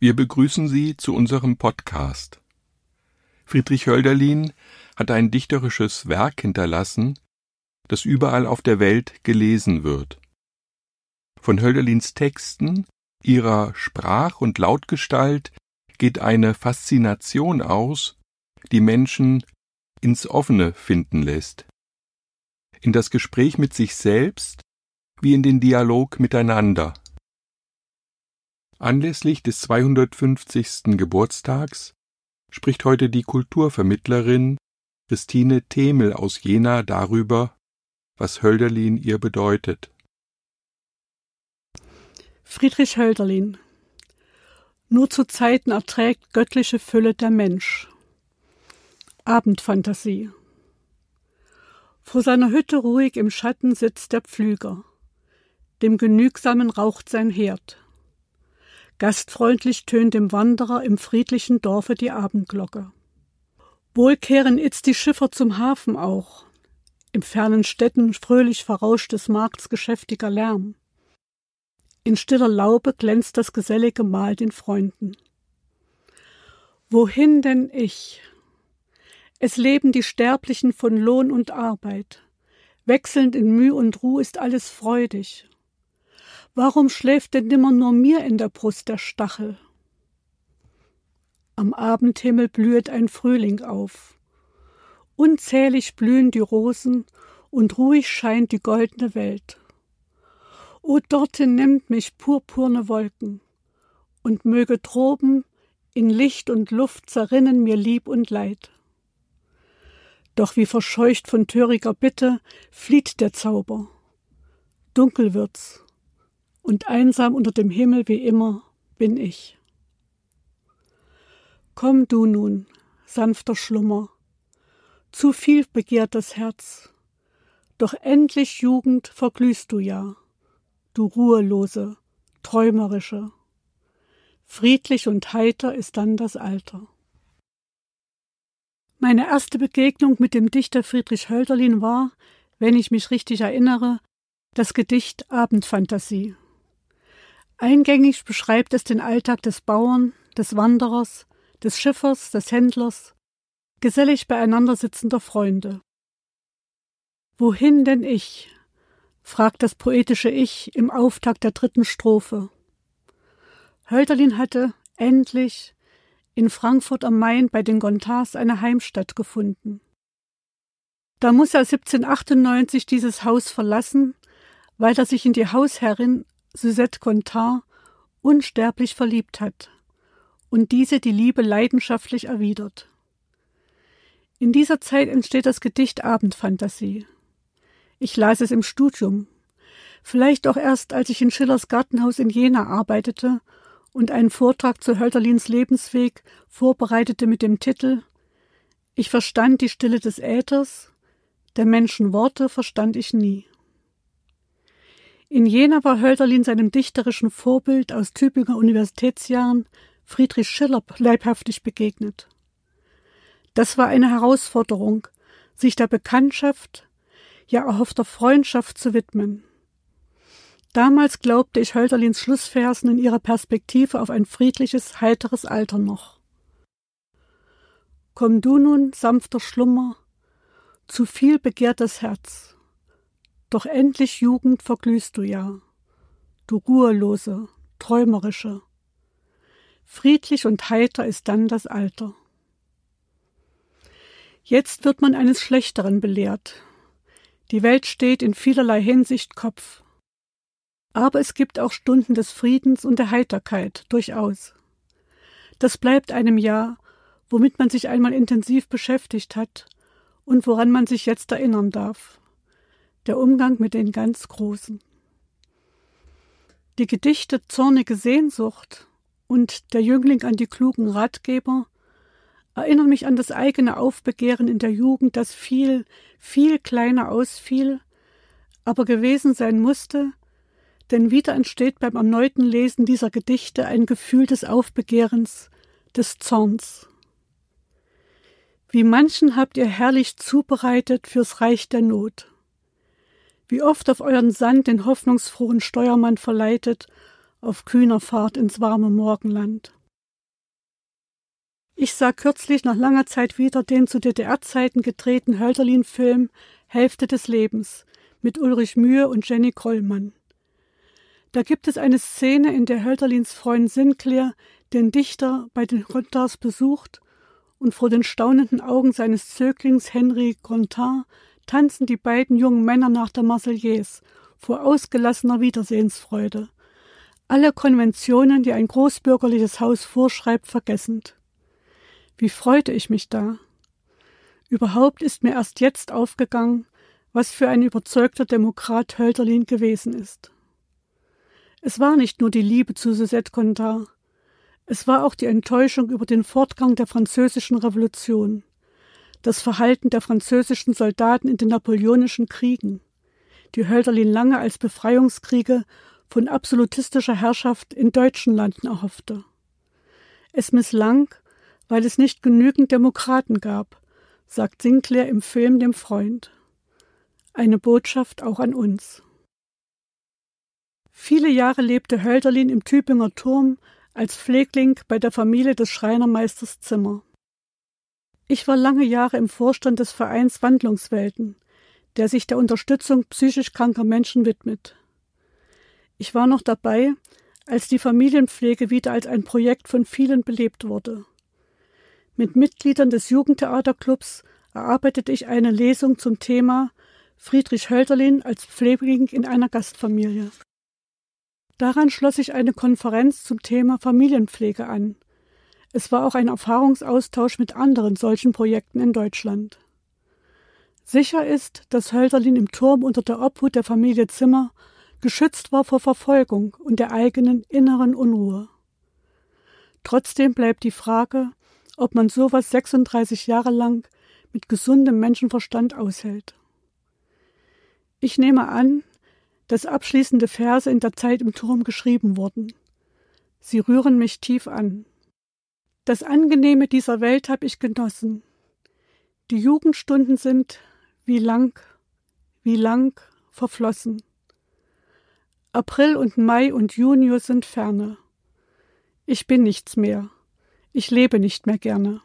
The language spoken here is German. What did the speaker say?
Wir begrüßen Sie zu unserem Podcast. Friedrich Hölderlin hat ein dichterisches Werk hinterlassen, das überall auf der Welt gelesen wird. Von Hölderlins Texten, ihrer Sprach- und Lautgestalt geht eine Faszination aus, die Menschen ins Offene finden lässt. In das Gespräch mit sich selbst wie in den Dialog miteinander. Anlässlich des 250. Geburtstags spricht heute die Kulturvermittlerin Christine Themel aus Jena darüber, was Hölderlin ihr bedeutet. Friedrich Hölderlin Nur zu Zeiten erträgt göttliche Fülle der Mensch. Abendfantasie Vor seiner Hütte ruhig im Schatten sitzt der Pflüger. Dem Genügsamen raucht sein Herd. Gastfreundlich tönt dem Wanderer im friedlichen Dorfe die Abendglocke. Wohl kehren itzt die Schiffer zum Hafen auch. Im fernen Städten fröhlich verrauscht des Markts geschäftiger Lärm. In stiller Laube glänzt das gesellige Mahl den Freunden. Wohin denn ich? Es leben die Sterblichen von Lohn und Arbeit. Wechselnd in Müh und Ruh ist alles freudig. Warum schläft denn nimmer nur mir in der Brust der Stachel? Am Abendhimmel blühet ein Frühling auf. Unzählig blühen die Rosen und ruhig scheint die goldene Welt. O dorthin nimmt mich purpurne Wolken und möge droben in Licht und Luft zerrinnen mir Lieb und Leid. Doch wie verscheucht von töriger Bitte flieht der Zauber. Dunkel wird's und einsam unter dem Himmel wie immer bin ich. Komm du nun, sanfter Schlummer, zu viel begehrt das Herz, doch endlich Jugend verglühst du ja, du ruhelose, träumerische. Friedlich und heiter ist dann das Alter. Meine erste Begegnung mit dem Dichter Friedrich Hölderlin war, wenn ich mich richtig erinnere, das Gedicht Abendfantasie. Eingängig beschreibt es den Alltag des Bauern, des Wanderers, des Schiffers, des Händlers, gesellig beieinander sitzender Freunde. Wohin denn ich? fragt das poetische Ich im Auftakt der dritten Strophe. Hölderlin hatte endlich in Frankfurt am Main bei den Gontars eine Heimstatt gefunden. Da muss er 1798 dieses Haus verlassen, weil er sich in die Hausherrin Suzette Gontard unsterblich verliebt hat und diese die Liebe leidenschaftlich erwidert. In dieser Zeit entsteht das Gedicht Abendfantasie. Ich las es im Studium, vielleicht auch erst, als ich in Schillers Gartenhaus in Jena arbeitete und einen Vortrag zu Hölderlins Lebensweg vorbereitete mit dem Titel Ich verstand die Stille des Äthers, der Menschen Worte verstand ich nie. In Jena war Hölderlin seinem dichterischen Vorbild aus Tübinger Universitätsjahren Friedrich Schiller leibhaftig begegnet. Das war eine Herausforderung, sich der Bekanntschaft, ja erhoffter Freundschaft zu widmen. Damals glaubte ich Hölderlins Schlussversen in ihrer Perspektive auf ein friedliches, heiteres Alter noch. Komm du nun, sanfter Schlummer, zu viel begehrt das Herz, doch endlich Jugend verglühst du ja, du ruhelose, träumerische. Friedlich und heiter ist dann das Alter. Jetzt wird man eines Schlechteren belehrt. Die Welt steht in vielerlei Hinsicht Kopf. Aber es gibt auch Stunden des Friedens und der Heiterkeit, durchaus. Das bleibt einem ja, womit man sich einmal intensiv beschäftigt hat und woran man sich jetzt erinnern darf der Umgang mit den ganz Großen. Die Gedichte Zornige Sehnsucht und der Jüngling an die klugen Ratgeber erinnern mich an das eigene Aufbegehren in der Jugend, das viel, viel kleiner ausfiel, aber gewesen sein musste, denn wieder entsteht beim erneuten Lesen dieser Gedichte ein Gefühl des Aufbegehrens, des Zorns. Wie manchen habt ihr herrlich zubereitet fürs Reich der Not wie oft auf euren Sand den hoffnungsfrohen Steuermann verleitet, auf kühner Fahrt ins warme Morgenland. Ich sah kürzlich nach langer Zeit wieder den zu DDR-Zeiten gedrehten Hölderlin-Film Hälfte des Lebens mit Ulrich Mühe und Jenny Krollmann. Da gibt es eine Szene, in der Hölderlins Freund Sinclair den Dichter bei den Gontars besucht und vor den staunenden Augen seines Zöglings Henry Gontard tanzen die beiden jungen Männer nach der Marseillaise vor ausgelassener Wiedersehensfreude. Alle Konventionen, die ein großbürgerliches Haus vorschreibt, vergessend. Wie freute ich mich da. Überhaupt ist mir erst jetzt aufgegangen, was für ein überzeugter Demokrat Hölderlin gewesen ist. Es war nicht nur die Liebe zu Suzette Gondard, es war auch die Enttäuschung über den Fortgang der französischen Revolution, das Verhalten der französischen Soldaten in den napoleonischen Kriegen, die Hölderlin lange als Befreiungskriege von absolutistischer Herrschaft in deutschen Landen erhoffte. Es misslang weil es nicht genügend Demokraten gab, sagt Sinclair im Film dem Freund. Eine Botschaft auch an uns. Viele Jahre lebte Hölderlin im Tübinger Turm als Pflegling bei der Familie des Schreinermeisters Zimmer. Ich war lange Jahre im Vorstand des Vereins Wandlungswelten, der sich der Unterstützung psychisch kranker Menschen widmet. Ich war noch dabei, als die Familienpflege wieder als ein Projekt von vielen belebt wurde. Mit Mitgliedern des Jugendtheaterclubs erarbeitete ich eine Lesung zum Thema Friedrich Hölderlin als Pflegling in einer Gastfamilie. Daran schloss sich eine Konferenz zum Thema Familienpflege an. Es war auch ein Erfahrungsaustausch mit anderen solchen Projekten in Deutschland. Sicher ist, dass Hölderlin im Turm unter der Obhut der Familie Zimmer geschützt war vor Verfolgung und der eigenen inneren Unruhe. Trotzdem bleibt die Frage, ob man sowas 36 Jahre lang mit gesundem Menschenverstand aushält. Ich nehme an, dass abschließende Verse in der Zeit im Turm geschrieben wurden. Sie rühren mich tief an. Das Angenehme dieser Welt habe ich genossen. Die Jugendstunden sind wie lang, wie lang verflossen. April und Mai und Juni sind ferne. Ich bin nichts mehr. Ich lebe nicht mehr gerne.